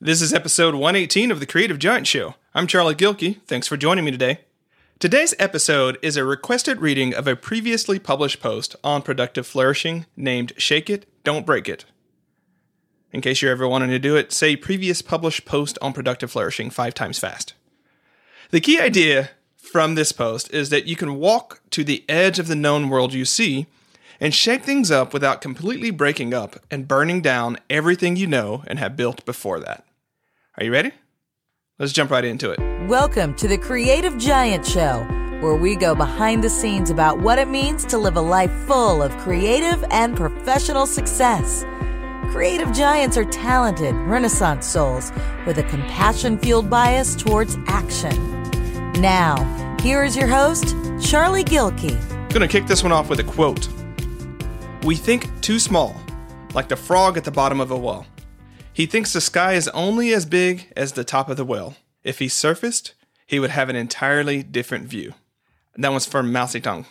This is episode 118 of The Creative Giant Show. I'm Charlie Gilkey. Thanks for joining me today. Today's episode is a requested reading of a previously published post on productive flourishing named Shake It, Don't Break It. In case you're ever wanting to do it, say previous published post on productive flourishing five times fast. The key idea from this post is that you can walk to the edge of the known world you see and shake things up without completely breaking up and burning down everything you know and have built before that. Are you ready? Let's jump right into it. Welcome to the Creative Giant Show, where we go behind the scenes about what it means to live a life full of creative and professional success. Creative giants are talented, renaissance souls with a compassion fueled bias towards action. Now, here is your host, Charlie Gilkey. I'm going to kick this one off with a quote. We think too small, like the frog at the bottom of a well. He thinks the sky is only as big as the top of the well. If he surfaced, he would have an entirely different view. That one's from Mao Zedong.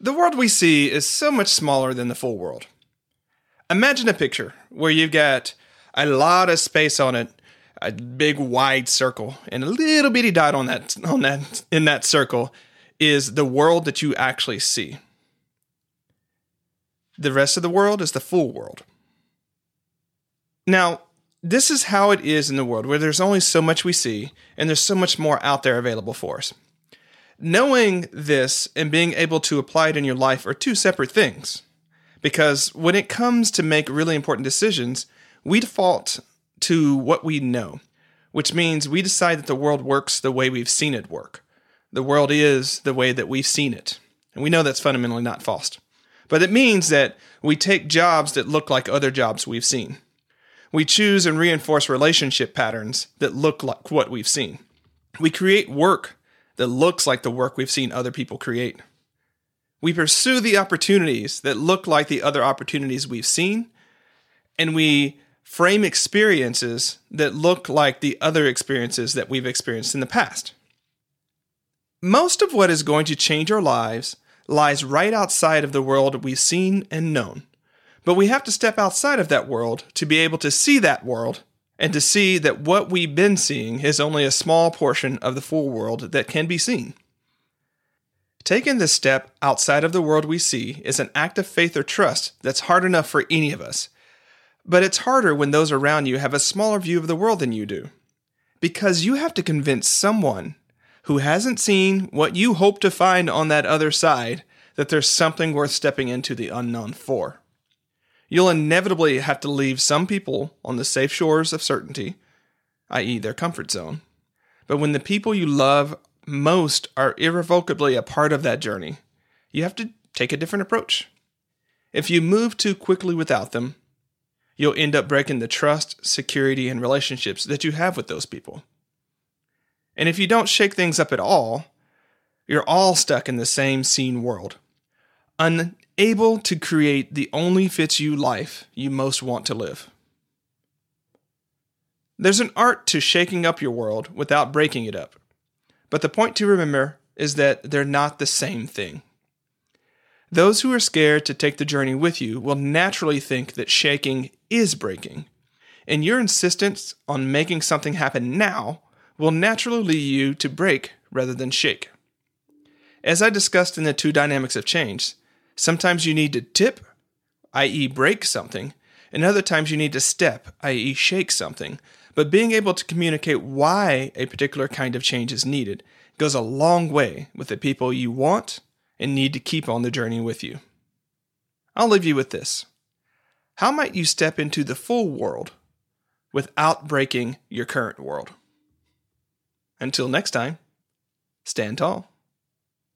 The world we see is so much smaller than the full world. Imagine a picture where you've got a lot of space on it, a big wide circle, and a little bitty dot on that on that in that circle is the world that you actually see. The rest of the world is the full world. Now, this is how it is in the world where there's only so much we see and there's so much more out there available for us. Knowing this and being able to apply it in your life are two separate things. Because when it comes to make really important decisions, we default to what we know, which means we decide that the world works the way we've seen it work. The world is the way that we've seen it. And we know that's fundamentally not false. But it means that we take jobs that look like other jobs we've seen. We choose and reinforce relationship patterns that look like what we've seen. We create work that looks like the work we've seen other people create. We pursue the opportunities that look like the other opportunities we've seen, and we frame experiences that look like the other experiences that we've experienced in the past. Most of what is going to change our lives lies right outside of the world we've seen and known. But we have to step outside of that world to be able to see that world and to see that what we've been seeing is only a small portion of the full world that can be seen. Taking this step outside of the world we see is an act of faith or trust that's hard enough for any of us. But it's harder when those around you have a smaller view of the world than you do. Because you have to convince someone who hasn't seen what you hope to find on that other side that there's something worth stepping into the unknown for. You'll inevitably have to leave some people on the safe shores of certainty, i.e., their comfort zone. But when the people you love most are irrevocably a part of that journey, you have to take a different approach. If you move too quickly without them, you'll end up breaking the trust, security, and relationships that you have with those people. And if you don't shake things up at all, you're all stuck in the same seen world, unable to create the only fits you life you most want to live. There's an art to shaking up your world without breaking it up. But the point to remember is that they're not the same thing. Those who are scared to take the journey with you will naturally think that shaking is breaking. And your insistence on making something happen now will naturally lead you to break rather than shake. As I discussed in the two dynamics of change, sometimes you need to tip, i.e., break something, and other times you need to step, i.e., shake something. But being able to communicate why a particular kind of change is needed goes a long way with the people you want and need to keep on the journey with you. I'll leave you with this. How might you step into the full world without breaking your current world? Until next time, stand tall.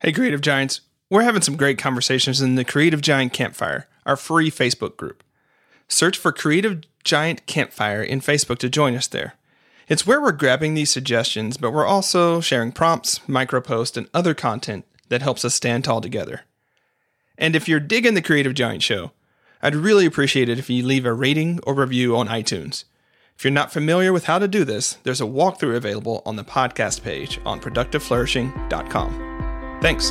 Hey, Creative Giants, we're having some great conversations in the Creative Giant Campfire, our free Facebook group. Search for Creative Giant Campfire in Facebook to join us there. It's where we're grabbing these suggestions, but we're also sharing prompts, microposts, and other content that helps us stand tall together. And if you're digging the Creative Giant Show, I'd really appreciate it if you leave a rating or review on iTunes. If you're not familiar with how to do this, there's a walkthrough available on the podcast page on productiveflourishing.com. Thanks.